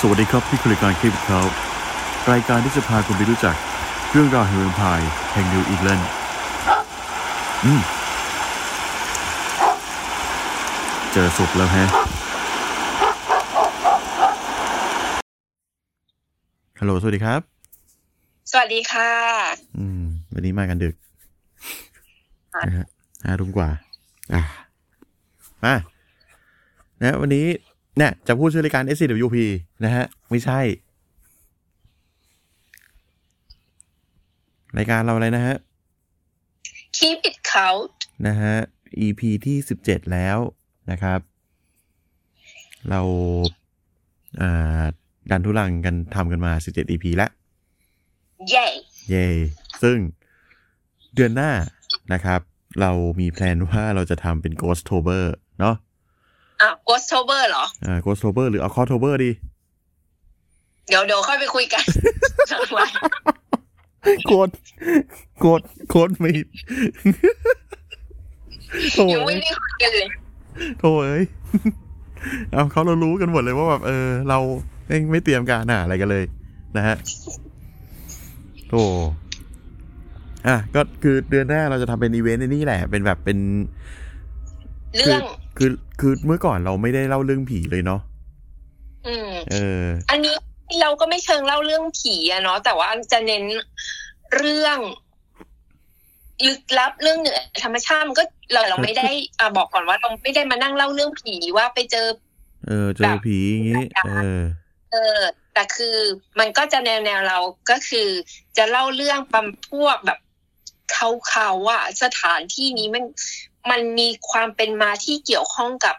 สวัสดีครับที่คือรายการคลิปเขารายการที่จะพาคุณไปรู้จักเรื่องราวแห่งเมืองพายแห่งนิวอิงแลนด์อืมเจอศพแล้วแฮะฮัลโหลสวัสดีครับ สวัสดีค่ะ อืม วันนี้มากันดึกค่ะนะฮะห้าทุ่มกว่า อ่ามานะวันนี้ เนี่ยจะพูดชื่อรายการ SCWP นะฮะ ไม่ใช่ รายการเราอะไรนะฮะ Keep it count นะฮะ EP ที่สิบเจ็ดแล้วนะครับ เราอ่าดันทุลังกันทำกันมาสิบเจ็ด EP แล้วเย้เย้ซึ่งเดือนหน้านะครับ เรามีแพลนว่าเราจะทำเป็น Ghost Tober เนาะ อะ Ghost Tober เหรอ อ่า Ghost Tober หรือ a c c o r Tober ดี เดี๋ยวเดี๋ยวค่อยไปคุยกันโกดโกดโกดไม่โถ่ยังไม่ได้คุยกันเลยโถ่เอ้ยเอาเขาเรารู้กันหมดเลยว่าแบบเออ เราเองไม่เตรียมการหาอะไรกันเลย นะฮะโถ่อะก็คือเดือนหน้าเราจะทำเป็นอีเวนต์ในนี่แหละ เป็นแบบเป็น เรื่อง คือคือเมื่อก่อนเราไม่ได้เล่าเรื่องผีเลยเนาะอืมเออ อันนี้เราก็ไม่เชิงเล่าเรื่องผีอะเนาะแต่ว่าจะเน้นเรื่องลึกลับเรื่องเหนือธรรมชาติมันก็เราเราไม่ได้อะบอกก่อนว่าเราไม่ได้มานั่งเล่าเรื่องผีว่าไปเจอ เออ เจอผีอย่างงี้เออ เออ แต่คือมันก็จะแนวแนวเราก็คือ จะเล่าเรื่องบำพวกแบบเขาเขาๆอะสถานที่นี้มัน มันมีความเป็นมาที่เกี่ยวข้องกับ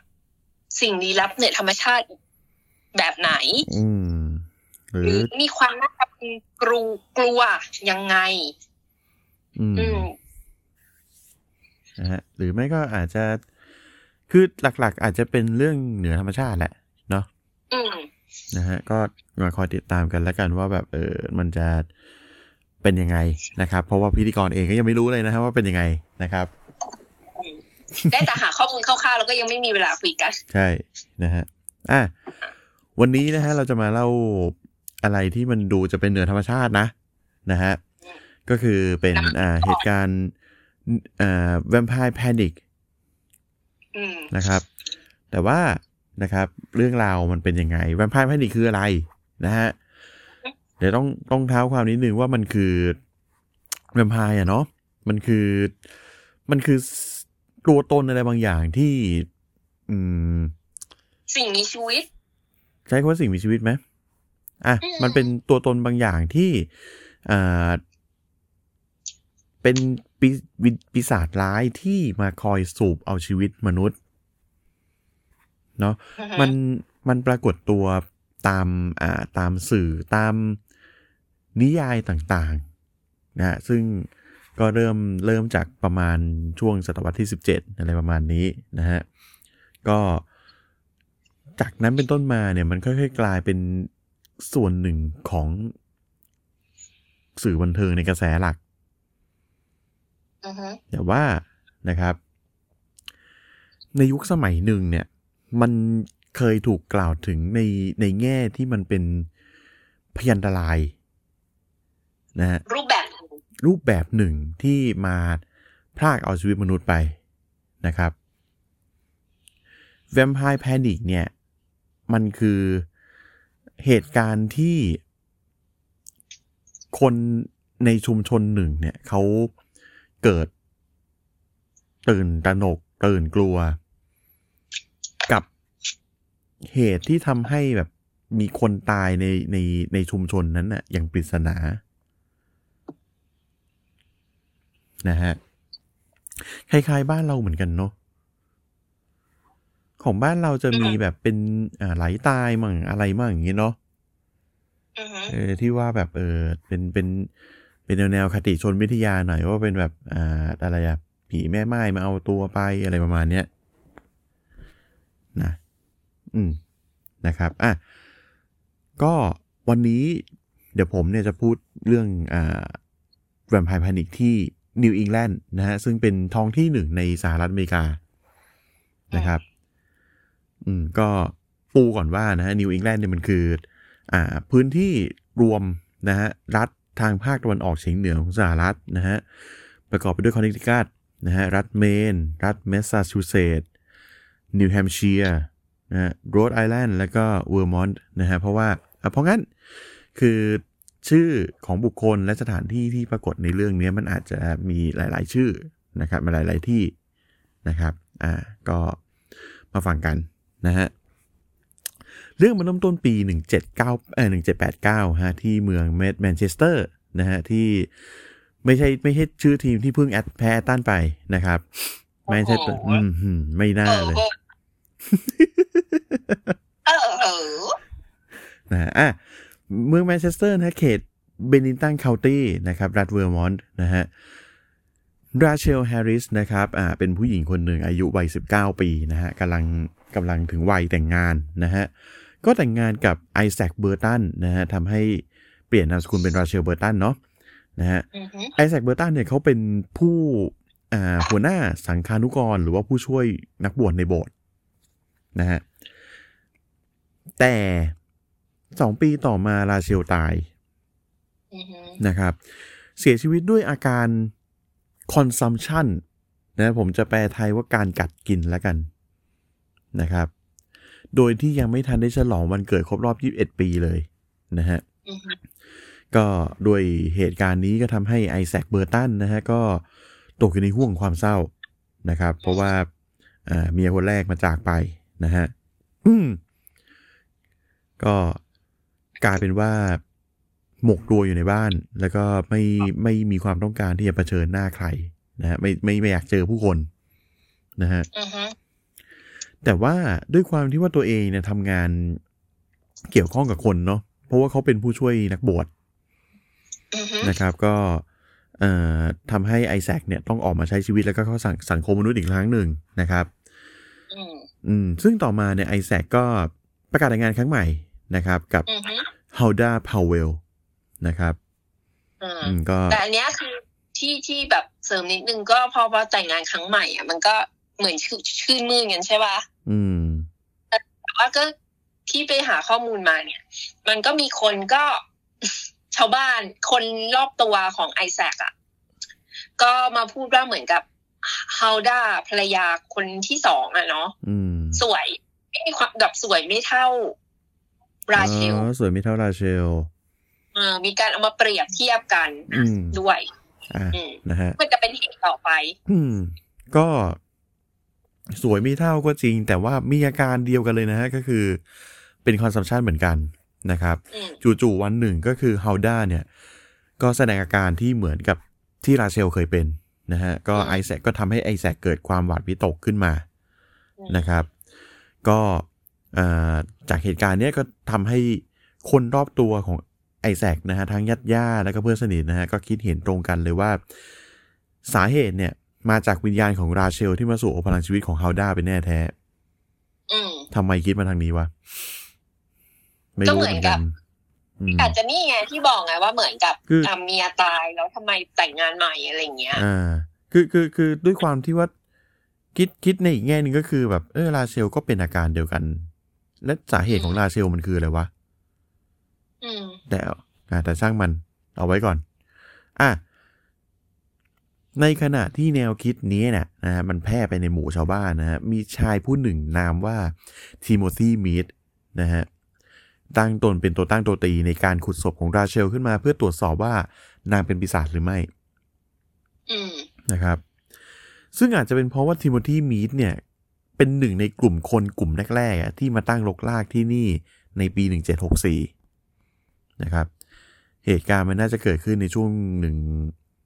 สิ่งลี้ลับเหนือธรรมชาติแบบไหน อืมหรืหรืออมีความน่าจะเป็นกลัวกลัวยังไงอืมอืมนะฮะหรือไม่ก็อาจจะคือหลัก ๆ อาจจะเป็นเรื่องเหนือธรรมชาติแหละ เนาะอืมนะฮะ ก็มาคอยติดตามกันแล้วกันว่าแบบเออมันจะเป็นยังไงนะครับ เพราะว่าพิธีกรเองก็ยังไม่รู้เลยนะฮะว่าเป็นยังไงนะครับ ได้แต่หาข้อมูลคร่าวๆแล้วก็ยังไม่มีเวลาคุยกัน ใช่นะฮะอะวันนี้นะฮะเราจะมาเล่าอะไรที่มันดูจะเป็นเหนือธรรมชาตินะนะฮะก็คือเป็นอ่าเหตุการณ์อ่าแวมไพร์แพนิคอืมนะครับ แต่ว่านะครับ เรื่องราวมันเป็นยังไงแวมไพร์แพนิคคืออะไรนะฮะเดี๋ยวต้องต้องเท้าความนิดนึงว่ามันคือแวมไพร์อะเนาะมันคือมันคือ ตัวตนอะไรบางอย่างที่ อืม สิ่งมีชีวิต ใช้คำว่าสิ่งมีชีวิตไหมอะอืมมันเป็นตัวตนบางอย่างที่อ่าเป็นปีวิปีศาจร้ายที่มาคอยสูบเอาชีวิตมนุษย์ เนาะอือฮึมันมันปรากฏตัวตามอ่าตามสื่อตามนิยายต่างๆนะฮะซึ่ง ก็เริ่มเริ่มจากประมาณช่วงศตวรรษที่ 17 อะไรประมาณนี้นะฮะ ก็จากนั้นเป็นต้นมาเนี่ยมันค่อยๆกลายเป็นส่วนหนึ่งของสื่อบันเทิงในกระแสหลักอือฮึแต่ว่านะครับ ในยุคสมัยหนึ่งเนี่ย มันเคยถูกกล่าวถึงในในแง่ที่มันเป็นพยันตรายนะฮะรูปแบบหนึ่ง รูปแบบหนึ่งที่มาพรากเอาชีวิตมนุษย์ไปนะครับ Vampire Panic เนี่ย มันคือเหตุการณ์ที่คนในชุมชนหนึ่งเนี่ยเขาเกิดตื่นตระหนกตื่นกลัว กับเหตุที่ทำให้แบบมีคนตายในในในชุมชนนั้นน่ะอย่างปริศนา นะฮะคล้ายๆบ้านเราเหมือนกันเนาะของบ้านเราจะมีแบบเป็นอ่าไหลตายมั่งอะไรมั่งอย่างงี้เนาะอือฮึเออที่ว่าแบบเออเป็นเป็นเป็นแนวแนวคติชนวิทยาหน่อยว่าเป็นแบบอ่าอะไรอะผีแม่ไม้มาเอาตัวไปอะไรประมาณเนี้ยนะอืมนะครับอะก็วันนี้เดี๋ยวผมเนี่ยจะพูดเรื่องอ่า Vampire Panic ที่ นิวอิงแลนด์นะฮะซึ่งเป็นท้องที่หนึ่งในสหรัฐอเมริกานะครับ อืมก็ปูก่อนว่านะฮะนิวอิงแลนด์เนี่ยมันคือ อ่า พื้นที่รวมนะฮะรัฐทางภาคตะวันออกเฉียงเหนือของสหรัฐนะฮะประกอบไปด้วยคอนเนตทิคัตนะฮะรัฐเมน รัฐแมสซาชูเซตส์นิวแฮมป์เชียร์นะฮะโรดไอแลนด์แล้วก็เวอร์มอนต์นะฮะเพราะว่าอะเพราะงั้นคือ ชื่อของบุคคลและสถานที่ที่ปรากฏในเรื่องนี้มันอาจจะมีหลาย ๆ ชื่อนะครับมาหลาย ๆ ที่นะครับอ่าก็มาฟังกันนะฮะเรื่องมันเริ่มต้นปี 179เอ่อ1789ฮะที่เมืองแมนเชสเตอร์นะฮะที่ไม่ใช่ไม่ใช่ชื่อทีมที่เพิ่งแอดแพ้ตันไปนะครับแมนเชสเตอร์อืมหืมไม่น่าเออเลยเออเออนะฮะอะ เมืองแมนเชสเตอร์นะฮะเขตเบนิงตันเคาน์ตี้นะครับรัฐเวอร์มอนต์นะฮะราเชลแฮร์ริสนะครับอ่าเป็นผู้หญิงคนหนึ่งอายุวัย 19 ปีนะฮะกำลังกำลังถึงวัยแต่งงานนะฮะก็แต่งงานกับไอแซคเบอร์ตันนะฮะทำให้เปลี่ยนนามสกุลเป็นราเชลเบอร์ตันเนาะนะฮะอือฮึไอแซคเบอร์ตันเนี่ยเขาเป็นผู้อ่าหัวหน้าสังฆานุกร หรือว่าผู้ช่วยนักบวชในโบสถ์นะฮะแต่ สองปีต่อมาราเชลตายอือฮึนะครับ เสียชีวิตด้วยอาการ consumption นะผมจะแปลไทยว่าการกัดกินแล้วกันนะครับ โดยที่ยังไม่ทันได้ฉลองวันเกิดครบรอบ 21 ปีเลยนะฮะอือฮึก็ด้วยเหตุการณ์นี้ก็ทำให้ไอแซคเบอร์ตันนะฮะก็ตกอยู่ในห่วงความเศร้านะครับ เพราะว่าอ่าเมียคนแรกมาจากไปนะฮะอืมก็ กลายเป็นว่าหมกตัวอยู่ในบ้าน แล้วก็ไม่ไม่มีความต้องการที่จะเผชิญหน้าใครนะฮะไม่ไม่ไม่อยากเจอผู้คนนะฮะอือฮึแต่ว่าด้วยความที่ว่าตัวเองเนี่ยทำงานเกี่ยวข้องกับคนเนาะเพราะว่าเขาเป็นผู้ช่วยนักบวชอือฮึนะครับ ก็เอ่อทำให้ไอแซคเนี่ยต้องออกมาใช้ชีวิตแล้วก็เข้าสังสังคมมนุษย์อีกครั้งหนึ่งนะครับ อืมอืมซึ่งต่อมาเนี่ยไอแซคก็ประกาศแต่งงานครั้งใหม่ นะครับ กับอือฮึฮ l ลดาพาวเวลนะครับอืมอืมก็แต่อันเนี้ยคือที่ที่แบบเสริมนิดนึงก็พอพอแต่งงานครั้งใหม่อะมันก็เหมือนชื่อชื่นมื่นกันใช่ปะอืมแต่ว่าก็ที่ไปหาข้อมูลมาเนี่ย มันก็มีคนก็ชาวบ้านคนรอบตัวของไอแซคอะก็มาพูดว่าเหมือนกับฮาวด้าภรรยาคนที่สองอะเนาะอืมสวยไม่มีความแบบสวยไม่เท่า ราเชลอ๋อสวยไม่เท่าราเชลเออมีการเอามาเปรียบเทียบกันอืมด้วยอะอืมนะฮะมันจะเป็นเหตุต่อไป อืม ก็สวยไม่เท่าก็จริง แต่ว่ามีอาการเดียวกันเลยนะฮะ ก็คือ เป็น consumption เหมือนกันนะครับอืมจู่ๆวันหนึ่งก็คือฮ l ลดาเนี่ย ก็แสดงอาการที่เหมือนกับที่ราเชลเคยเป็นนะฮะ ก็ไอแซคก็ทำให้ไอแซคเกิดความหวาดวิตกขึ้นมาอืมนะครับ ก็เอ่อ จากเหตุการณ์เนี้ยก็ทำให้คนรอบตัวของไอแซคนะฮะทั้งญาติญาติแล้วก็เพื่อนสนิทนะฮะก็คิดเห็นตรงกันเลยว่าสาเหตุเนี่ย มาจากวิญญาณของราเชลที่มาสู่พลังชีวิตของฮ l ลดาเป็นแน่แท้อืมทำไมคิดมาทางนี้วะไม่ก็รู้เหมืเหอนมือนกักับนอืมอาจจะนี่ไงที่บอกไงว่าเหมือนกับคืออะเมียตายแล้วทำไมแต่งงานใหม่อะไรอย่างเงี้ยอ่าคือคือคือด้วยความที่ว่าคิดคิดในอีกแง่หนึ่งก็คือแบบเออราเชลก็เป็นอาการเดียวกัน และสาเหตุของราเชลมันคืออะไรวะอืมแต่อ่าแต่ช่างมันเอาไว้ก่อน อะ ในขณะที่แนวคิดนี้เนี่ยนะฮะมันแพร่ไปในหมู่ชาวบ้านนะฮะมีชายผู้หนึ่งนามว่าทิโมธีมีดนะฮะตั้งตนเป็นตัวตั้งตัวตีในการขุดศพของราเชลขึ้นมาเพื่อตรวจสอบว่านางเป็นปีศาจหรือไม่อืมนะครับ ซึ่งอาจจะเป็นเพราะว่าทิโมธีมีดเนี่ย เป็นหนึ่งในกลุ่มคนกลุ่มแรกๆอะที่มาตั้งรกรากที่นี่ในปี 1764 นะครับ เหตุการณ์มันน่าจะเกิดขึ้นในช่วงหนึ่ง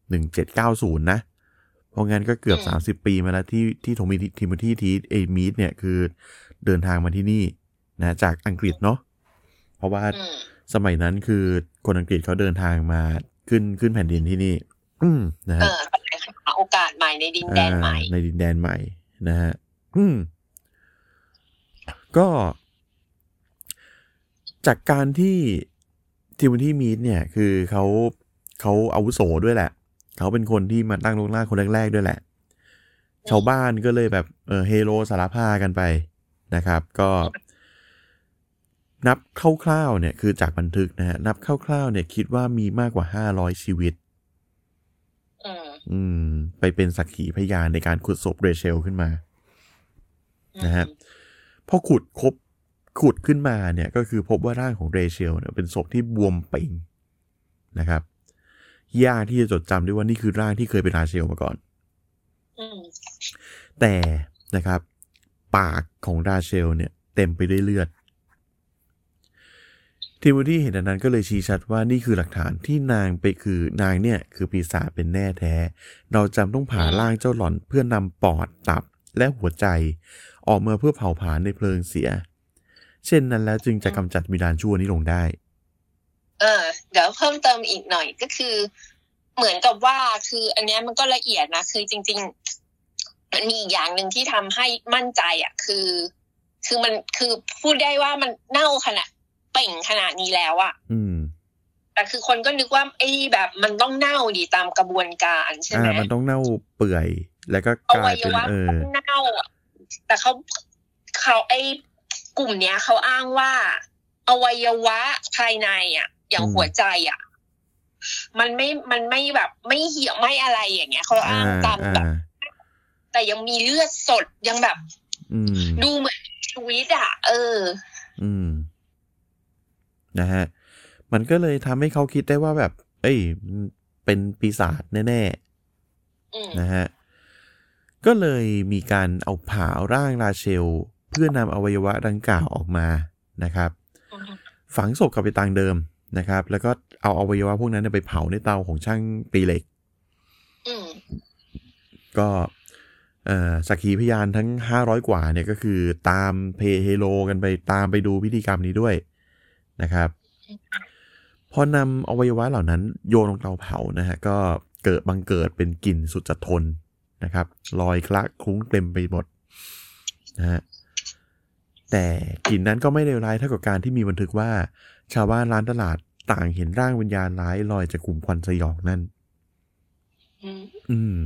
หนึ่งเจ็ดเก้าศูนย์นะ เพราะงั้นก็เกือบอืสามมสิบปีมาแล้วที่ที่โทมิทิโมธีทีเอมีดเนี่ยคือเดินทางมาที่นี่นะจากอังกฤษเนาะ เพราะว่าอืมสมัยนั้นคือคนอังกฤษเขาเดินทางมาขึ้นขึ้นแผ่นดินที่นี่ อืมนะเอฮะอหาโอกาสใหม่ในดินแดนใหม่อ่าในดินแดนใหม่นะฮะ อืม ก็ จากการที่ทิมที่มีดเนี่ย คือเขาเขาอาวุโสด้วยแหละ เขาเป็นคนที่มาตั้งลงล่างคนแรก ๆ ด้วยแหละ ชาวบ้านก็เลยแบบเออเฮโรสารพากันไปนะครับ ก็นับคร่าวๆเนี่ยคือจากบันทึกนะฮะนับคร่าวๆเนี่ยคิดว่ามีมากกว่าห้าร้อยชีวิต อืมอืมไปเป็นสักขีพยานในการขุดศพเรเชลขึ้นมา นะฮะพอขุดครบขุดขึ้นมาเนี่ยก็คือพบว่าร่างของเรเชลเนี่ยเป็นศพที่บวมเป่งนะครับยากที่จะจดจำได้ว่านี่คือร่างที่เคยเป็นราเชลมาก่อนอืมแต่นะครับ ปากของราเชลเนี่ย เต็มไปด้วยเลือดทิโมธีเห็นดังนั้นก็เลยชี้ชัดว่านี่คือหลักฐานที่นางไปคือนางเนี่ย คือปีศาจเป็นแน่แท้ เราจำต้องผ่าร่างเจ้าหล่อนเพื่อนำปอดตับและหัวใจ ออกมาเพื่อเผาผลาญในเพลิงเสีย เช่นนั้นแล้วจึงจะกำจัดวิญญาณชั่วนี้ลงได้ เออ เดี๋ยวเพิ่มเติมอีกหน่อยก็คือ เหมือนกับว่าคือ อันเนี้ยมันก็ละเอียดนะคือจริง ๆ มันมีอีกอย่างหนึ่งที่ทำให้มั่นใจอะ คือ คือมันคือพูดได้ว่ามันเน่าขนาดเป่งขนาดนี้แล้วอะ อืมแต่คือคนก็นึกว่าไอ้แบบมันต้องเน่าดีตามกระบวนการใช่ไหมอ่ามันต้องเน่าเปื่อย แล้วก็อกลาวัยยเป็นวะเออมันเน่าอะ แต่เขาเขาไอ้กลุ่มเนี้ยเขาอ้างว่า อวัยวะภายในอะ อย่างอืมหัวใจอะ มันไม่มันไม่แบบ ไม่เหี่ยวไม่อะไรอย่างเงี้ยเขาอ้างตามอ่าแบบแต่ยังมีเลือดสดยังแบบอืมดูเหมือนชีวิตอะ เออ อืม นะฮะ มันก็เลยทำให้เขาคิดได้ว่าแบบ เอ้ยมันเป็นปีศาจแน่อืมๆนะฮะ ก็เลยมีการเอาผ่าร่างราเชล เพื่อนำอวัยวะดังกล่าวออกมานะครับ ฝังศพกลับไปตางเดิมนะครับ แล้วก็เอาอวัยวะพวกนั้นเนยไปเผาในเตาของช่างตีเหล็กอืมก็เอ่อสักขีพยานทั้ง 500 กว่าเนี่ยก็คือตามเพเฮโลกันไปตามไปดูพิธีกรรมนี้ด้วยนะครับ พอนำอวัยวะเหล่านั้นโยนลงเตาเผานะฮะก็เกิดบังเกิดเป็นกลิ่นสุดจะทน นะครับลอยคละคลุ้งเต็มไปหมดนะฮะแต่กลิ่นนั้นก็ไม่เลวร้ายเท่ากับการที่มีบันทึกว่า ชาวบ้านร้านตลาดต่างเห็นร่างวิญญาณร้ายลอยจากกลุ่มควันสยองนั่น อืมอืม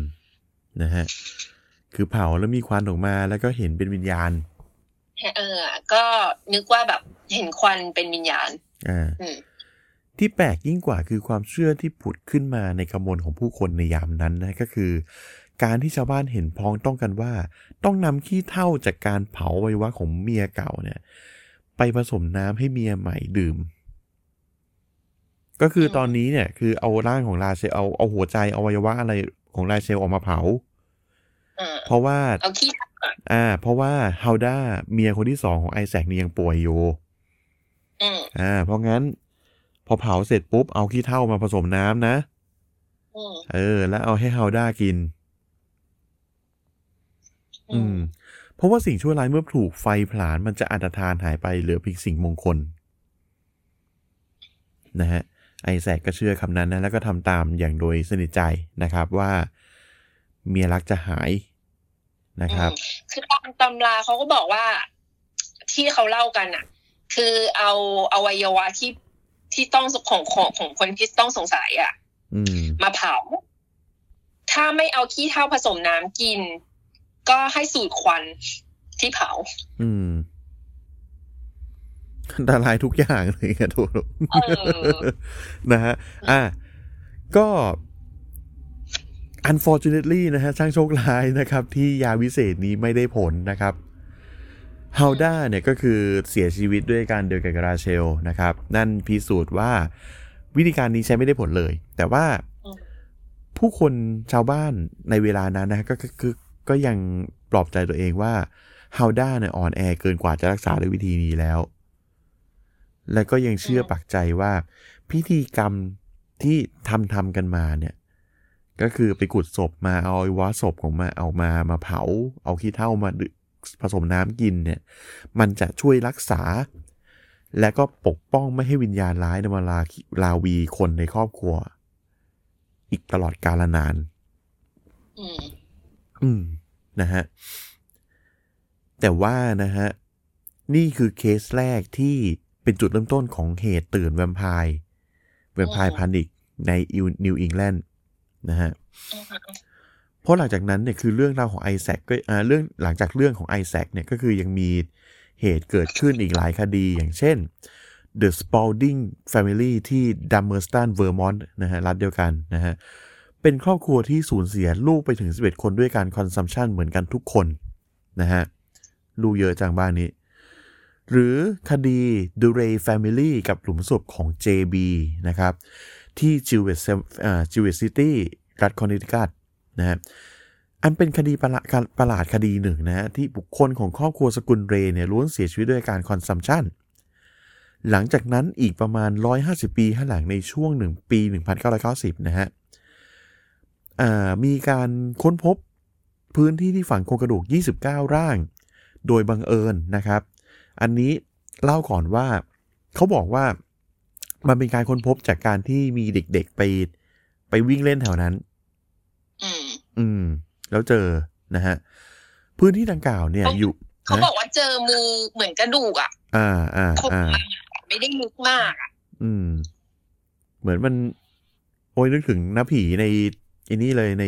นะฮะ คือเผาแล้วมีควันออกมาแล้วก็เห็นเป็นวิญญาณ เออ ก็นึกว่าแบบเห็นควันเป็นวิญญาณ อ่าอืมที่แปลกยิ่งกว่าคือความเชื่อที่ผุดขึ้นมาในกระมวลของผู้คนในยามนั้นนะ ก็คือ การที่ชาวบ้านเห็นพ้องต้องกันว่า ต้องนำขี้เถ้าจากการเผาอวัยวะของเมียเก่าเนี่ย ไปผสมน้ำให้เมียใหม่ดื่ม ก็คือตอนนี้เนี่ย คือเอาร่างของลาเชลเอาเอาหัวใจเอาอวัยวะอะไรของลาเชลออกมาเผาอ่าเพราะว่าเอาขี้ก่อนอ่า เพราะว่าฮาวด้าเมียคนที่สองของไอแซคนี่ยังป่วยอยู่อืมอ่า เพราะงั้น พอเผาเสร็จปุ๊บเอาขี้เถ้ามาผสมน้ำนะอืมเออ แล้วเอาให้ฮาวด้ากิน อืม เพราะว่าสิ่งชั่วร้ายเมื่อถูกไฟผลาญมันจะอันตรธานหายไปเหลือเพียงสิ่งมงคล นะฮะ ไอแซคก็เชื่อคำนั้นนะ แล้วก็ทำตามอย่างโดยสนิทใจนะครับว่าเมียรักจะหายนะครับอืมคือตามตำราเขาก็บอกว่าที่เขาเล่ากันอะ คือเอาอวัยวะที่ที่ต้องของของของคนที่ต้องสงสัยอะอืมมาเผา ถ้าไม่เอาขี้เถ้าผสมน้ำกิน ก็ให้สูดควันที่เผา อืมอันตรายทุกอย่างเลยอะทุกเออนะฮะ อะ ก็ unfortunately นะฮะช่างโชคร้ายนะครับ ที่ยาวิเศษนี้ไม่ได้ผลนะครับฮาวด้าเนี่ยก็คือเสียชีวิตด้วยการเดียวกับราเชลนะครับ นั่นพิสูจน์ว่าวิธีการนี้ใช้ไม่ได้ผลเลย แต่ว่าอืมผู้คนชาวบ้านในเวลานั้นนะก็ก็คือ ก็ยังปลอบใจตัวเองว่าฮาวด้าเนี่ยอ่อนแอเกินกว่าจะรักษาด้วยวิธีนี้แล้ว แล้วก็ยังเชื่อปักใจว่า พิธีกรรมที่ทำทำกันมาเนี่ย ก็คือไปขุดศพมาเอาอวัยวะศพของมาเอามามาเผา เอาขี้เถ้ามาดื่มผสมน้ำกินเนี่ย มันจะช่วยรักษา และก็ปกป้องไม่ให้วิญญาณร้ายเนี่ยมาราราวีคนในครอบครัว อีกตลอดกาลนาน อืมอืม นะฮะ แต่ว่านะฮะ นี่คือเคสแรกที่เป็นจุดเริ่มต้นของเหตุตื่นแวมไพร์ Vampire Panic ในนิวอิงแลนด์นะฮะ เพราะหลังจากนั้นเนี่ยคือเรื่องราวของไอแซคก็อ่าเรื่องหลังจากเรื่องของไอแซคเนี่ยก็คือยังมีเหตุเกิดขึ้นอีกหลายคดีอย่างเช่น The Spalding Family ที่ d u m m e r s t o n Vermont นะฮะ รัฐเดียวกันนะฮะ เป็นครอบครัวที่สูญเสียลูกไปถึง 11 คนด้วยการ consumption เหมือนกันทุกคนนะฮะลูกเยอะจังบ้านนี้ หรือคดี d u r a y Family กับหลุมศพของ JB นะครับ ที่จิวเวตจิวเวตซิตี้รัฐคอนเนติคัตนะฮะอันเป็นคดีประหลาดประหลาดคดีหนึ่งนะฮะที่บุคคลของครอบครัวสกุลเรย์เนี่ยล้วนเสียชีวิตด้วยการ consumption หลังจากนั้นอีกประมาณ 150 ปีข้างหลังในช่วงหนึ่งปี 1990 นะฮะ มีการค้นพบพื้นที่ที่ฝังโครงกระดูก 29 ร่าง โดยบังเอิญนะครับ อันนี้เล่าก่อนว่าเขาบอกว่ามันเป็นการค้นพบจากการที่มีเด็กๆไป ไปวิ่งเล่นแถวนั้น อืมอืมแล้วเจอนะฮะ พื้นที่ดังกล่าวเนี่ยอยู่เขาบอกว่าเจอมือเหมือนกระดูกอะ อ่า อ่าคมอ่ามากไม่ได้ลึกมากอะ อืม เหมือนมัน โอ้ยนึกถึงน้าผีใน อันนี้เลยใน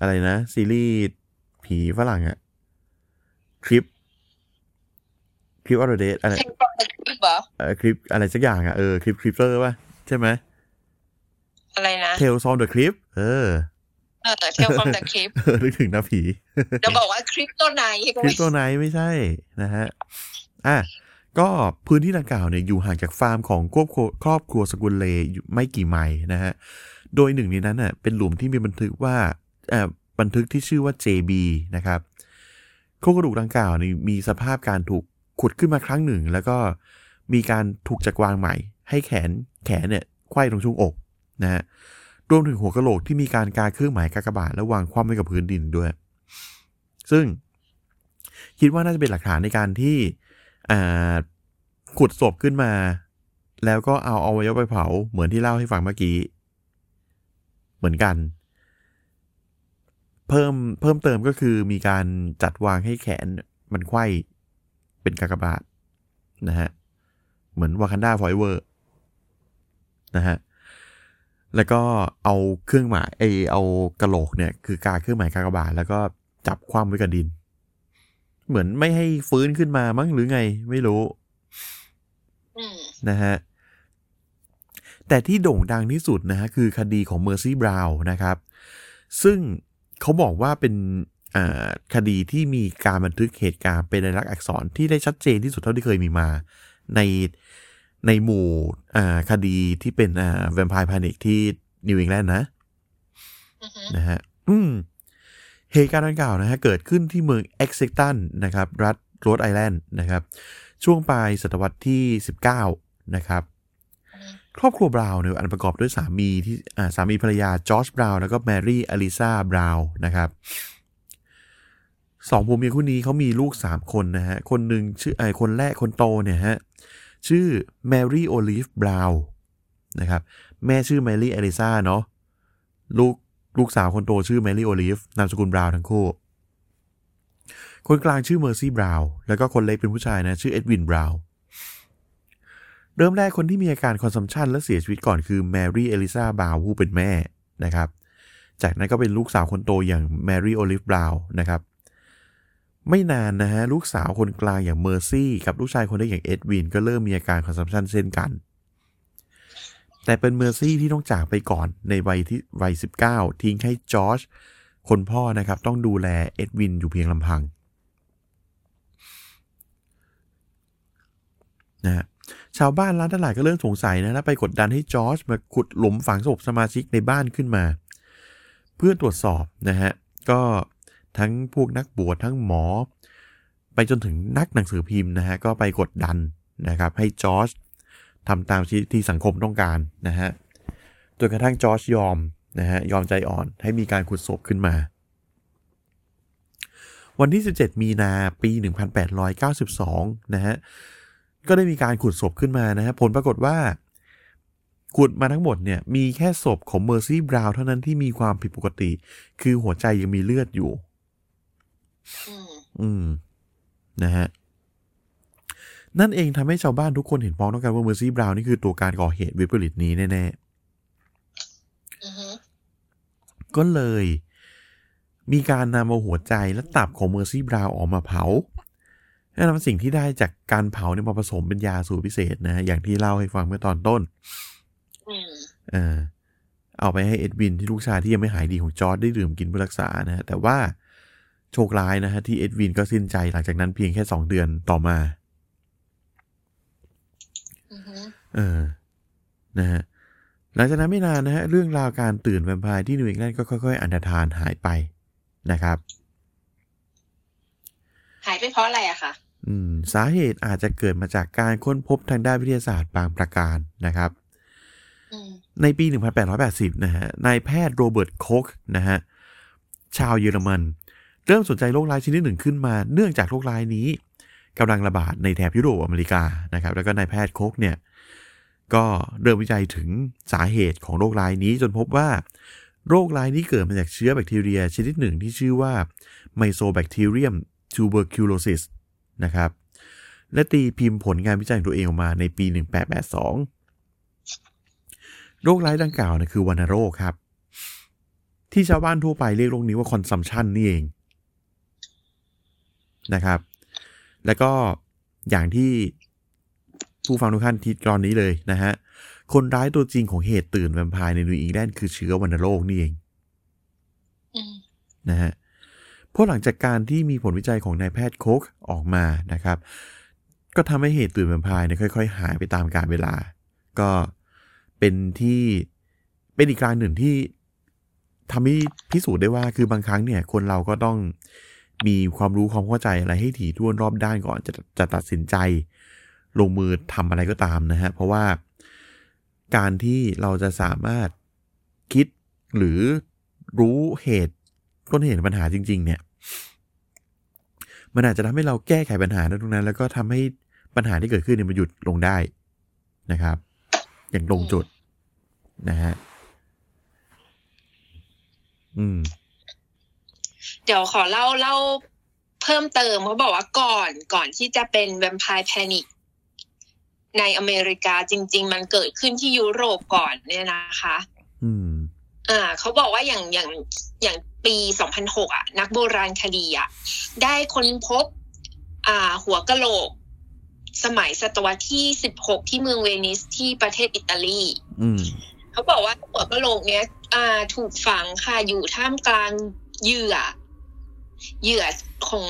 อะไรนะ ซีรีส์ผีฝรั่งอะคลิปคลิปออร์เดตอะไรเทนปอร์ติเหรอเออคลิปอะไรสักอย่างอะเออคลิปคลิปเตอร์ป่ะใช่ไหมอะไรนะเทลซอนเดอะคลิปเออเออเทลฟอมแต่คลิปเออนึกถึงน้าผีจะบอกว่าคลิปตัวไหนคริปโตไนท์ไม่ใช่นะฮะอะก็พื้นที่ดังกล่าวเนี่ยอยู่ห่างจากฟาร์มของครอบครัวครอบครัวสกุลเลอยู่ไม่กี่ไมล์นะฮะ โดยหนึ่งในนั้นน่ะเป็นหลุมที่มีบันทึกว่าบันทึกที่ชื่อว่า JB นะครับโครงกระดูกดังกล่าวนี่มีสภาพการถูกขุดขึ้นมาครั้งหนึ่ง แล้วก็มีการถูกจัดวางใหม่ ให้แขนแขนเนี่ยไขว้ตรงช่วงอกนะฮะรวมถึงหัวกะโหลกที่มีการกาเครื่องหมายกากบาทและวางคว่ำไว้กับพื้นดินด้วย ซึ่งคิดว่าน่าจะเป็นหลักฐานในการที่ขุดศพขึ้นมา แล้วก็เอาเอาไว้ไปเผาเหมือนที่เล่าให้ฟังเมื่อกี้ เหมือนกัน เพิ่มเพิ่มเติมก็คือมีการจัดวางให้แขนมันไขว้เป็นกากบาทนะฮะ เหมือนวากันดาฟอยเวอร์นะฮะ แล้วก็เอาเครื่องหมายไอเอากระโหลกเนี่ยคือกาเครื่องหมายกากบาท แล้วก็จับคว่ำไว้กับดิน เหมือนไม่ให้ฟื้นขึ้นมามั้งหรือไง ไม่รู้อืมนะฮะ แต่ที่โด่งดังที่สุดนะฮะคือคดีของเมอร์ซี่บราวน์นะครับ ซึ่งเขาบอกว่าเป็นคดีที่มีการบันทึกเหตุการณ์เป็นลายลักษณ์อักษรที่ได้ชัดเจนที่สุดเท่าที่เคยมีมาในในหมู่คดีที่เป็นแวมไพร์พานิกที่นิวอิงแลนด์นะอือฮึนะฮะอืมเหตุการณ์ดังกล่าวนะฮะเกิดขึ้นที่เมืองเอ็กซิตันนะครับ รัฐโรดไอแลนด์นะครับ ช่วงปลายศตวรรษที่ 19 นะครับ ครอบครัวบราวน์เนี่ยอันประกอบด้วยสามีที่สามีภรรยาจอร์จบราวน์แล้วก็แมรี่อลิซาบราวน์นะครับสองผัวเมียคู่นี้เขามีลูกสามคนนะฮะ คนหนึ่งชื่อไอคนแรกคนโตเนี่ยฮะ ชื่อแมรี่โอลิฟบราวน์นะครับ แม่ชื่อแมรี่อลิซาเนาะลูกลูกสาวคนโตชื่อแมรี่โอลิฟนามสกุลบราวน์ทั้งคู่ คนกลางชื่อเมอร์ซี่บราวน์แล้วก็คนเล็กเป็นผู้ชายนะ ชื่อเอ็ดวินบราวน์ เริ่มแรกคนที่มีอาการ consumption และเสียชีวิตก่อนคือแมรี่เอลิซาบราวน์ผู้เป็นแม่นะครับ จากนั้นก็เป็นลูกสาวคนโตอย่างแมรี่โอลิฟบราวน์นะครับ ไม่นานนะฮะลูกสาวคนกลางอย่างเมอร์ซี่กับลูกชายคนเล็กอย่างเอ็ดวินก็เริ่มมีอาการ consumption เช่นกัน แต่เป็นเมอร์ซี่ที่ต้องจากไปก่อนในวัยที่วัย 19 ทิ้งให้จอร์จคนพ่อนะครับต้องดูแลเอ็ดวินอยู่เพียงลำพังนะฮะ ชาวบ้านร้านตลาดก็เริ่มสงสัยนะแล้วไปกดดันให้จอร์จมาขุดหลุมฝังศพสมาชิกในบ้านขึ้นมา เพื่อตรวจสอบนะฮะก็ทั้งพวกนักบวชทั้งหมอ ไปจนถึงนักหนังสือพิมพ์นะฮะก็ไปกดดันนะครับให้จอร์จทำตามที่สังคมต้องการนะฮะจนกระทั่งจอร์จยอมนะฮะยอมใจอ่อนให้มีการขุดศพขึ้นมา วันที่ 17 มีนาปี 1892 นะฮะ ก็ได้มีการขุดศพขึ้นมานะฮะผลปรากฏว่า ขุดมาทั้งหมดเนี่ยมีแค่ศพของเมอร์ซี่บราวน์เท่านั้นที่มีความผิดปกติ คือหัวใจยังมีเลือดอยู่ อืมอืมนะฮะนั่นเองทำให้ชาวบ้านทุกคนเห็นพ้องต้องกันว่าเมอร์ซี่บราวน์นี่คือตัวการก่อเหตุวิปริตนี้แน่อือฮึๆก็เลย มีการนำเอาหัวใจและตับของเมอร์ซี่บราวน์ออกมาเผา นำสิ่งที่ได้จากการเผาเนี่ยมาผสมเป็นยาสูตรพิเศษนะฮะอย่างที่เล่าให้ฟังเมื่อตอนต้นอืมเออเอาไปให้เอ็ดวินที่ลูกชายที่ยังไม่หายดีของจอร์จได้ดื่มกินเพื่อรักษานะฮะแต่ว่าโชคร้ายนะฮะที่เอ็ดวินก็สิ้นใจหลังจากนั้นเพียงแค่สองเดือนต่อมาอือฮึเออนะฮะหลังจากนั้นไม่นานนะฮะเรื่องราวการตื่นแวมไพร์ที่นิวอิงแลนด์ก็ค่อยๆ อันตรธานหายไปนะครับ หายไปเพราะอะไรอะคะอืม สาเหตุอาจจะเกิดมาจากการค้นพบทางด้านวิทยาศาสตร์บางประการนะครับอืมในปี 1880 นะฮะ นายแพทย์โรเบิร์ตโคกนะฮะ ชาวเยอรมัน เริ่มสนใจโรคร้ายชนิดหนึ่งขึ้นมา เนื่องจากโรคร้ายนี้กำลังระบาดในแถบยุโรปอเมริกา นะครับ แล้วก็นายแพทย์โคกเนี่ย ก็เริ่มวิจัยถึงสาเหตุของโรคร้ายนี้จนพบว่า โรคร้ายนี้เกิดมาจากเชื้อแบคทีเรียชนิดหนึ่งที่ชื่อว่า Mycobacterium tuberculosis นะครับ และตีพิมพ์ผลงานวิจัยของตัวเองออกมาในปี 1882 โรคร้ายดังกล่าวนะคือวัณโรคครับ ที่ชาวบ้านทั่วไปเรียกโรคนี้ว่า consumption นี่เองนะครับ แล้วก็อย่างที่ผู้ฟังทุกท่านคิดตอนนี้เลยนะฮะ คนร้ายตัวจริงของเหตุตื่นแวมไพร์ในนิวอิงแลนด์คือเชื้อวัณโรคนี่เองอืมนะฮะ เพราะหลังจากการที่มีผลวิจัยของนายแพทย์โคกออกมานะครับ ก็ทำให้เหตุตื่นแวมพร์เนี่ยค่อย ๆ หายไปตามกาลเวลา ก็เป็นที่เป็นอีกการหนึ่งที่ทำให้พิสูจน์ได้ว่าคือบางครั้งเนี่ยคนเราก็ต้องมีความรู้ความเข้าใจอะไรให้ถี่ถ้วนรอบด้านก่อนจะจะตัดสินใจ ลงมือทำอะไรก็ตามนะฮะเพราะว่าการที่เราจะสามารถคิดหรือรู้เหตุ ต้นเหตุปัญหาจริง ๆ เนี่ย มันอาจจะทำให้เราแก้ไขปัญหาตรงนั้น แล้วก็ทำให้ปัญหาที่เกิดขึ้นเนี่ยมันหยุดลงได้นะครับ อย่างตรงจุดนะฮะอืม เดี๋ยวขอเล่าเล่าเพิ่มเติมเขาบอกว่าก่อนก่อนที่จะเป็นแวมไพร์แพนิคในอเมริกาจริง ๆ มันเกิดขึ้นที่ยุโรปก่อนเนี่ยนะคะ อืม อ่าเขาบอกว่าอย่างอย่างอย่างปี2006อะ นักโบราณคดีอะได้ค้นพบ อ่า หัวกะโหลก สมัยศตวรรษที่16ที่เมืองเวนิสที่ประเทศอิตาลีอืมเขาบอกว่าหัวกะโหลกเนี้ย อ่า ถูกฝังค่ะอยู่ท่ามกลางเหยื่อ เหยื่อของ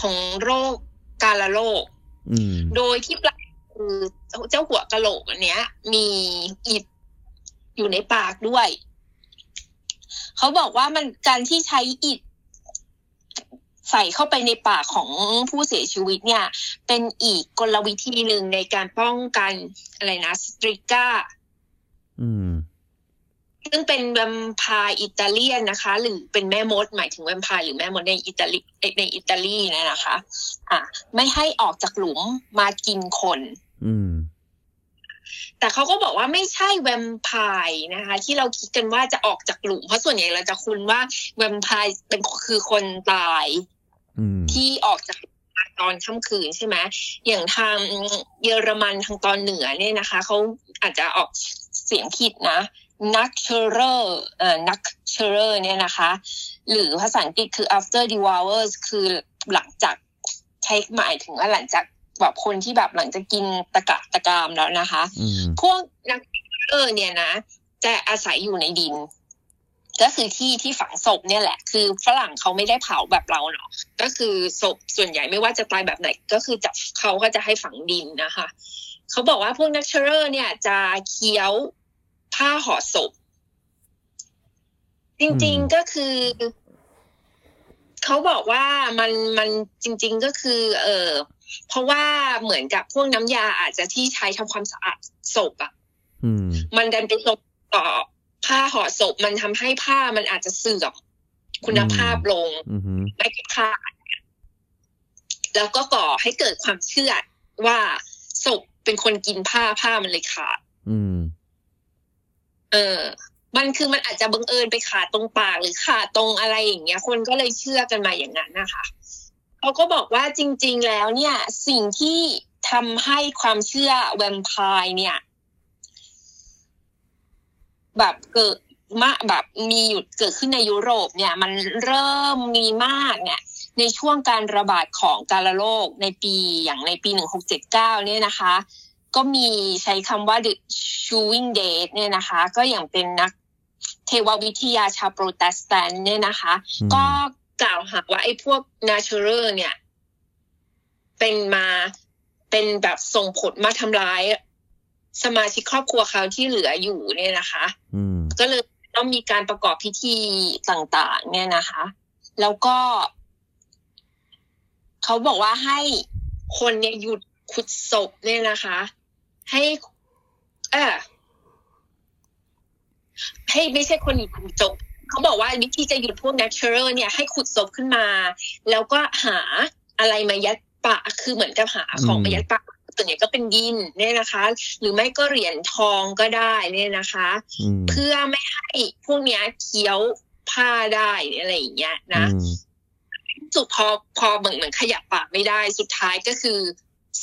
ของโรคกาฬโรคอืมโดยที่ปลายคือเจ้าหัวกะโหลกอันเนี้ย มีอิฐอยู่ในปากด้วย เขาบอกว่ามันการที่ใช้อิฐใส่เข้าไปในปากของผู้เสียชีวิตเนี่ย เป็นอีกกลวิธีหนึ่งในการป้องกันอะไรนะสตริก้าอืมซึ่งเป็นแวมไพร์อิตาเลียนนะคะ หรือเป็นแม่มด หมายถึงแวมไพร์หรือแม่มดในอิตาลีในอิตาลีเนยนะคะ อะ ไม่ให้ออกจากหลุมมากินคน อืม แต่เขาก็บอกว่าไม่ใช่แวมไพร์นะคะ ที่เราคิดกันว่าจะออกจากหลุมเพราะส่วนใหญ่เราจะคุ้นว่าแวมไพร์เป็นคือคนตายอืมที่ออกจากตอนค่ำคืนใช่ไหมอย่างทางเยอรมันทางตอนเหนือเนี่ยนะคะเขาอาจจะออกเสียงผิดนะนักเชอร์เอ่อนักเชอร์เนี่ยนะคะ หรือภาษาอังกฤษคือ after devours คือหลังจากใช้หมายถึงว่าหลังจาก แบบคนที่แบบหลังจากกินตะกะตะกามแล้วนะคะอืมพวกนักเออเนี่ยนะ จะอาศัยอยู่ในดิน ก็คือที่ที่ฝังศพเนี่ยแหละ คือฝรั่งเขาไม่ได้เผาแบบเราเนาะก็คือศพส่วนใหญ่ไม่ว่าจะตายแบบไหน ก็คือจะเขาก็จะให้ฝังดินนะคะเขาบอกว่าพวกนักเชอร์เนี่ยจะเคี้ยวผ้าห่อศพ จริง ๆก็คือเขาบอกว่ามันมันจริง ๆก็คือ เออ เพราะว่าเหมือนกับพวกน้ำยาอาจจะที่ใช้ทำความสะอาดศพอะอืมมันดันไปส่งต่อผ้าห่อศพมันทำให้ผ้ามันอาจจะเสื่อมคุณภาพลงอืมไม่ขาดแล้วก็ก่อให้เกิดความเชื่อว่าศพเป็นคนกินผ้าผ้ามันเลยขาดอืมเออ มันคือมันอาจจะบังเอิญไปขาดตรงปากหรือขาดตรงอะไรอย่างเงี้ย คนก็เลยเชื่อกันมาอย่างนั้นนะคะ เขาก็บอกว่าจริง ๆ แล้วเนี่ย สิ่งที่ทำให้ความเชื่อแวมไพร์เนี่ย แบบเกิดมาแบบมีอยู่เกิดขึ้นในยุโรปเนี่ย มันเริ่มมีมากเนี่ย ในช่วงการระบาดของกาฬโรคในปีอย่างในปี 1679 เนี่ยนะคะ ก็มีใช้คำว่า the chewing date เนี่ยนะคะ ก็อย่างเป็นนักเทววิทยาชาวโปรเตสแตนต์เนี่ยนะคะอืมก็ กล่าวหาว่าไอ้พวก natural เนี่ย เป็นมาเป็นแบบส่งผลมาทำร้าย สมาชิกครอบครัวเขาที่เหลืออยู่เนี่ยนะคะอืมก็เลยต้องมีการประกอบพิธีต่างๆ เนี่ยนะคะ แล้วก็ เขาบอกว่าให้คนเนี่ยหยุดขุดศพเนี่ยนะคะ ให้ เออให้ไม่ใช่คนหยุดขุดศพ เขาบอกว่าวิธีจะหยุดพวก natural เนี่ยให้ขุดศพขึ้นมา แล้วก็หาอะไรมายัดปากคือเหมือนกับหาของมายัดปากส่วนใหญ่ก็เป็นดินเนี่ยนะคะ หรือไม่ก็เหรียญทองก็ได้เนี่ยนะคะอืมเพื่อไม่ให้พวกเนี้ยเคี้ยวผ้าได้อะไรอย่างเงี้ยนะอืมสุดพอพอเหมือนเหมือนขยับปากไม่ได้สุดท้ายก็คือ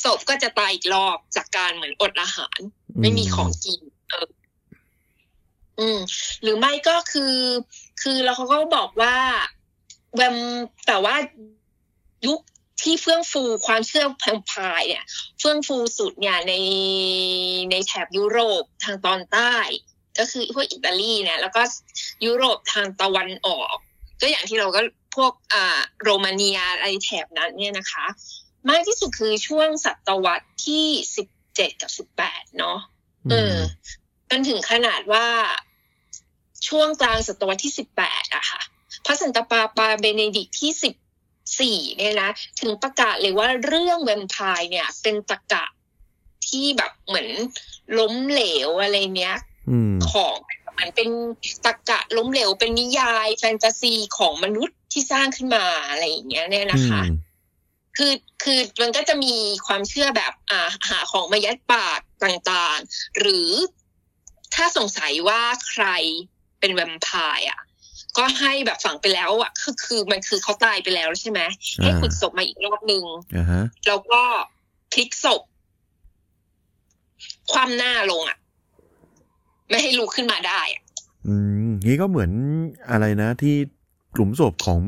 ศพก็จะตายอีกรอบจากการเหมือนอดอาหาร ไม่มีของกินเอออืม หรือไม่ก็คือ คือเราเขาก็บอกว่าแวมแต่ว่ายุคที่เฟื่องฟูความเชื่อแพมพายเนี่ย เฟื่องฟูสุดเนี่ยในในแถบยุโรปทางตอนใต้ ก็คือพวกอิตาลีเนี่ยแล้วก็ยุโรปทางตะวันออก ก็อย่างที่เราก็พวกอ่าโรมาเนียอะไรแถบนั้นเนี่ยนะคะ มากที่สุดคือช่วงศตวรรษที่สิบเจ็ดกับสิบแปดเนาะเออจนถึงขนาดว่า ช่วงกลางศตวรรษที่สิบแปดอะค่ะพระสันตะปาปาเบเนดิกต์ที่สิบสี่เนี่ยนะถึงประกาศเลยว่าเรื่องแวมไพร์เนี่ย เป็นตรรกะที่แบบเหมือนล้มเหลวอะไรเนี้ยอืมของมันเป็นตะกะล้มเหลวเป็นนิยายแฟนตาซีของมนุษย์ที่สร้างขึ้นมาอะไรอย่างเงี้ยเนี่ยนะคะอืมคือคือมันก็จะมีความเชื่อแบบอ่าหาของมายัดปากต่างๆ หรือถ้าสงสัยว่าใคร เป็นแวมไพร์อะก็ให้แบบฝังไปแล้วอะคือคือมันคือเขาตายไปแล้วใช่ไหมให้ขุดศพมาอีกรอบนึงอ่าฮะแล้วก็พลิกศพ คว่ำหน้าลงอะ ไม่ให้ลุกขึ้นมาได้อะ อืมนี่ก็เหมือนอะไรนะที่กลุ่มศพของ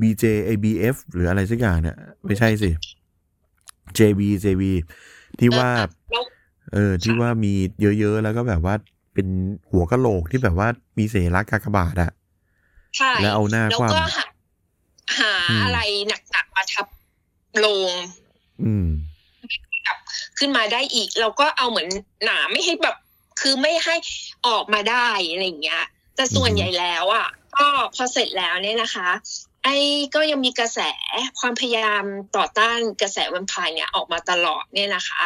BJ ABF หรืออะไรสักอย่างเนี่ย ไม่ใช่สิ JB JB ที่ว่าแล้วเออ ที่ว่ามีเยอะๆ แล้วก็แบบว่า เป็นหัวกะโหลกที่แบบว่ามีเสลักกากบาทอะใช่แล้วเอาหน้าแล้วคว่ำก็หาหาอืมอะไรหนักๆมาทับลง อืมขึ้นมาได้อีก เราก็เอาเหมือนหนาไม่ให้แบบ คือไม่ให้ออกมาได้อะไรอย่างเงี้ยแต่ส่วนอือฮึใหญ่แล้วอะ ก็พอเสร็จแล้วเนี่ยนะคะ ไอ้ก็ยังมีกระแสความพยายามต่อต้านกระแสแวันพายเนี่ยออกมาตลอดเนี่ยนะคะ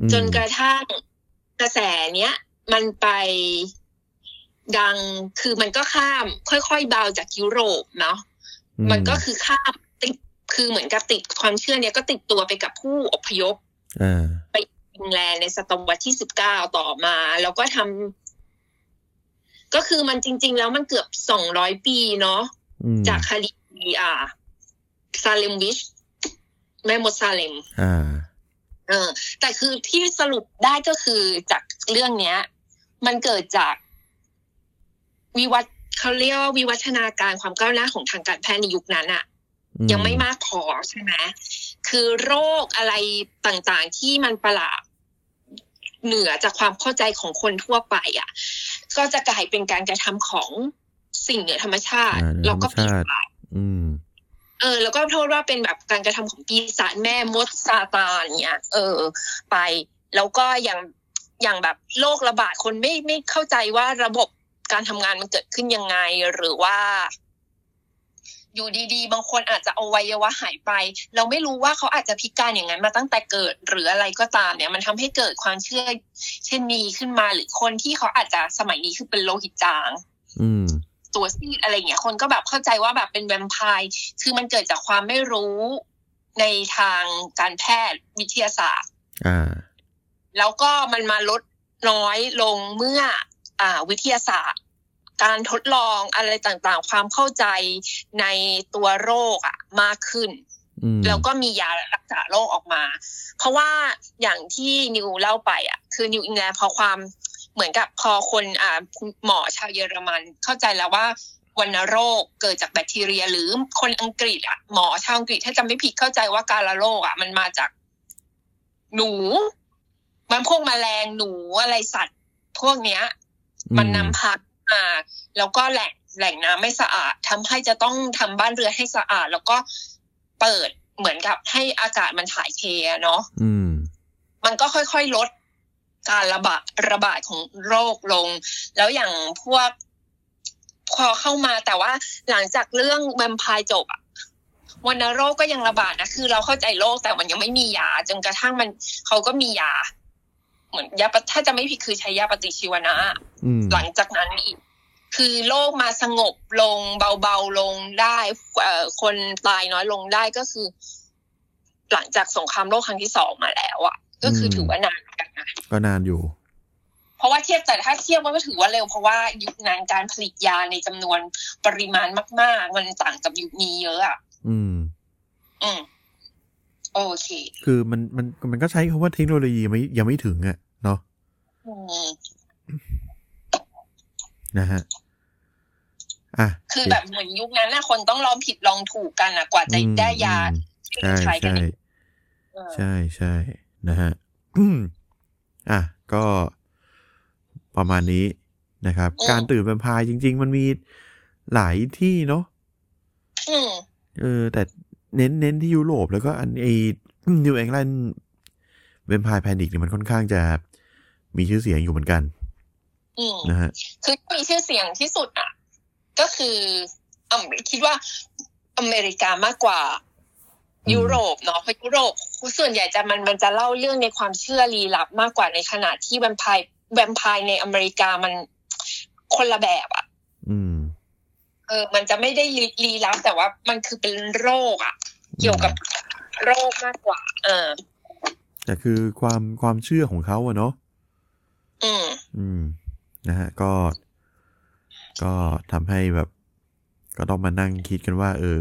อืมจนกระทั่งกระแสเนี้ย มันไปดังคือมันก็ข้าม ค่อยๆเบาจากยุโรปเนาะอืมันก็คือข้ามติดคือเหมือนกับติดความเชื่อเนี้ยก็ติดตัวไปกับผู้อพยพอ่าฟินแลนด์ในศตวรรษที่สิบเก้าต่อมา แล้วก็ทำก็คือมันจริง ๆ แล้วมันเกือบสองร้อยปีเนาะอืมจากคดีอ่าซาเลมวิชแม่มดซาเลมอ่าเออแต่คือที่สรุปได้ก็คือจากเรื่องเนี้ย มันเกิดจากวิวัฒเขาเรียกว่าวิวัฒนาการความก้าวหน้าของทางการแพทย์ในยุคนั้นอะอืมยังไม่มากพอใช่ไหมคือโรคอะไรต่างๆที่มันประหลาดเหนือจากความเข้าใจของคนทั่วไปอะ ก็จะกลายเป็นการกระทำของสิ่งเหนือธรรมชาติอ่าเหนือแล้วก็ธรรมปีชาติศาจอืมเออ แล้วก็โทษว่าเป็นแบบการกระทำของปีศาจแม่มดซาตานเนี้ยเออ ไป แล้วก็อย่าง อย่างแบบโรคระบาดคนไม่ไม่เข้าใจว่าระบบการทำงานมันเกิดขึ้นยังไง หรือว่า อยู่ดีๆ บางคนอาจจะอวัยวะหายไป เราไม่รู้ว่าเขาอาจจะพิการอย่างนั้นมาตั้งแต่เกิดหรืออะไรก็ตามเนี่ย มันทำให้เกิดความเชื่อเช่นนี้ขึ้นมาหรือคนที่เขาอาจจะสมัยนี้คือเป็นโลหิตจาง อืมตัวซีดอะไรเงี้ยคนก็แบบเข้าใจว่าแบบเป็นแวมไพร์คือมันเกิดจากความไม่รู้ในทางการแพทย์วิทยาศาสตร์ อ่า แล้วก็มันมาลดน้อยลงเมื่ออ่าวิทยาศาสตร์ การทดลองอะไรต่างๆ ความเข้าใจในตัวโรคอะมากขึ้นอืมแล้วก็มียารักษาโรคออกมา เพราะว่าอย่างที่นิวเล่าไปอะ คือนิวอิงแลนด์พอความเหมือนกับพอคนอ่าคุณหมอชาวเยอรมันเข้าใจแล้วว่าวัณโรคเกิดจากแบคทีเรีย หรือคนอังกฤษอะหมอชาวอังกฤษถ้าจำไม่ผิดเข้าใจว่าการละโรคอะ มันมาจากหนู มันพวกแมลงหนูอะไรสัตว์ พวกเนี้ย มันนำพามาแล้วก็แหล่งแหล่งน้ำไม่สะอาดทำให้จะต้องทำบ้านเรือนให้สะอาด แล้วก็เปิดเหมือนกับให้อากาศมันถ่ายเทอะเนาะอืมมันก็ค่อยๆลดการระบาดระบาดของโรคลง แล้วอย่างพวกพอเข้ามาแต่ว่าหลังจากเรื่องแวมไพร์จบอะวัณโรคก็ยังระบาดนะคือเราเข้าใจโรคแต่มันยังไม่มียาจนกระทั่งมันเขาก็มียา เหมือนยาปะถ้าจะไม่ผิดคือใช้ยาปฏิชีวนะอืมหลังจากนั้นอีก คือโรคมาสงบลงเบาๆลงได้เอ่อคนตายน้อยลงได้ก็คือ หลังจากสงครามโลกครั้งที่สองมาแล้วอะก็คือถือว่านานเหมือนกันนะก็นานอยู่ เพราะว่าเทียบแต่ถ้าเทียบว่าก็ถือว่าเร็วเพราะว่ายุคนั้นการผลิตยาในจำนวนปริมาณมาก ๆ มันต่างกับยุคนี้เยอะอะอืม อืมโอเค คือมันมันมันก็ใช้คำว่าเทคโนโลยีไม่ยังไม่ถึงอะเนาะอืมนะฮะอะคือแบบเหมือนยุคนั้นนะคนต้องลองผิดลองถูกกันอะกว่าจะอืมได้ยาอืมที่ใช่ใช้กันใช่เออใช่ใช่นะฮะอืมอะก็ประมาณนี้นะครับ การตื่นแวมไพร์จริง ๆ มันมีหลายที่เนาะอืมเออ แต่เน้นเน้นที่ยุโรปแล้วก็อันไอ้ New England Vampire Panic เนี่ยมันค่อนข้างจะ มีชื่อเสียงอยู่เหมือนกันอืมนะฮะคือมีชื่อเสียงที่สุดอะ ก็คืออเมคิดว่าอเมริกามากกว่าอืมยุโรปเนาะเพราะยุโรปส่วนใหญ่จะมันมันจะเล่าเรื่องในความเชื่อลี้ลับมากกว่าในขณะที่แวมไพร์แวมไพร์ในอเมริกามันคนละแบบอะอืมเออ มันจะไม่ได้ลี้ลี้ลับแต่ว่ามันคือเป็นโรคอะ เกี่ยวกับโรคมากกว่า เออแต่คือความความเชื่อของเขาอะเนาะ อืมอืมนะฮะก็ ก็ทำให้แบบ ก็ต้องมานั่งคิดกันว่า เออ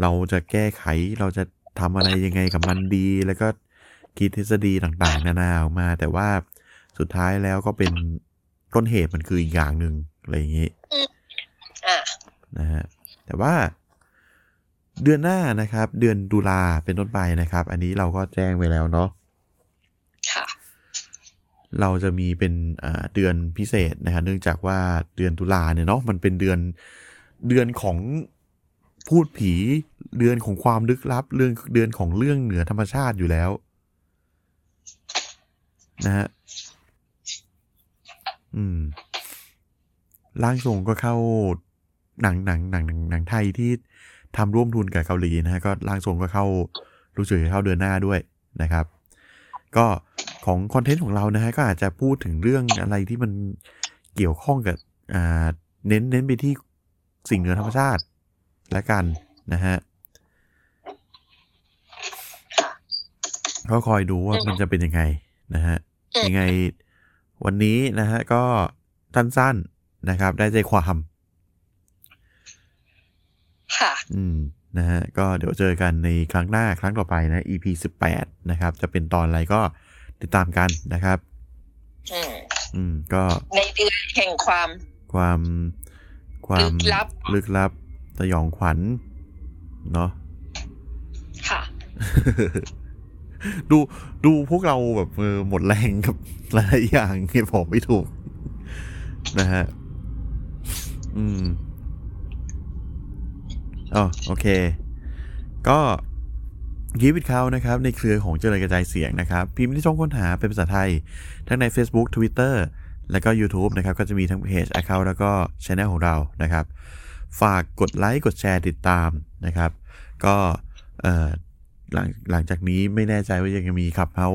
เราจะแก้ไขเราจะทำอะไรยังไงกับมันดี แล้วก็คิดทฤษฎีต่าง ๆ นานาออกมา แต่ว่าสุดท้ายแล้วก็เป็นต้นเหตุมันคืออีกอย่างหนึ่งอะไรอย่างนี้อะนะฮะแต่ว่าเดือนหน้านะครับ เดือนตุลาเป็นต้นไปนะครับ อันนี้เราก็แจ้งไว้แล้วเนาะค่ะ เราจะมีเป็นเดือนพิเศษนะครับเนื่องจากว่าเดือนตุลาเนี่ยเนาะมันเป็นเดือนเดือนของพูดผีเดือนของความลึกลับ เรื่องเดือนของเรื่องเหนือธรรมชาติอยู่แล้วนะฮะอืมร่างทรงก็เข้าหนังหนังหนังหนังหนังไทยที่ทำร่วมทุนกับเกาหลีนะฮะก็ร่างทรงก็เข้ารู้สึกจะเข้าเดือนหน้าด้วยนะครับ ก็ ของคอนเทนต์ของเรานะฮะก็อาจจะพูดถึงเรื่องอะไรที่มันเกี่ยวข้องกับอ่าเน้นเน้นไปที่สิ่งเหนือธรรมชาติและกันนะฮะก็คอยดูว่ามันจะเป็นยังไงนะฮะอืมยังไงวันนี้นะฮะก็สั้นๆนะครับ ได้ใจความค่ะอืมนะฮะก็เดี๋ยวเจอกันในครั้งหน้าครั้งต่อไปนะ EP สิบแปดนะครับ จะเป็นตอนอะไรก็ ติดตามกันนะครับอืมอืมก็ในเดือนแห่งความ ความ ความลึกลับลึกลับสยองขวัญเนาะค่ะดูดูพวกเราแบบเออหมดแรงกับหลายๆอย่างที่บอกไม่ถูก นะฮะ อืมอ๋อโอเค ก็ กีวิดเขานะครับในเครือของเจริญกระจายเสียงนะครับ พิมพ์ที่ช่องค้นหาเป็นภาษาไทย ทั้งใน Facebook Twitter แล้วก็ YouTube นะครับก็จะมีทั้งเพจ Account แล้วก็ช anel ของเรานะครับ ฝากกดไลค์กดแชร์ติดตามนะครับ ก็หลังหลังจากนี้ไม่แน่ใจว่ายังมีขับเฮา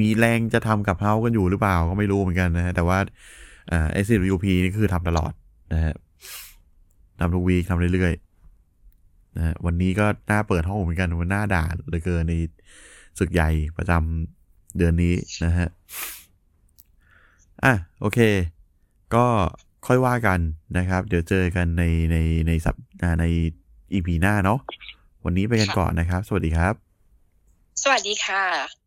มีแรงจะทำกับเฮากันอยู่หรือเปล่าก็ไม่รู้เหมือนกันนะฮะแต่ว่าเอ่อ s อ u p นี่คือทำตลอดนะฮะทำทุกวีคทำเรื่อยๆ นะวันนี้ก็น่าเปิดห้องเหมือนกันมันน่าด่าเหลือเกินในศึกใหญ่ประจำเดือนนี้นะฮะอะโอเค ก็ค่อยว่ากันนะครับ เดี๋ยวเจอกันในในในสัปอ่าในอีพีหน้าเนาะวันนี้ไปกันก่อนนะครับ สวัสดีครับ สวัสดีค่ะ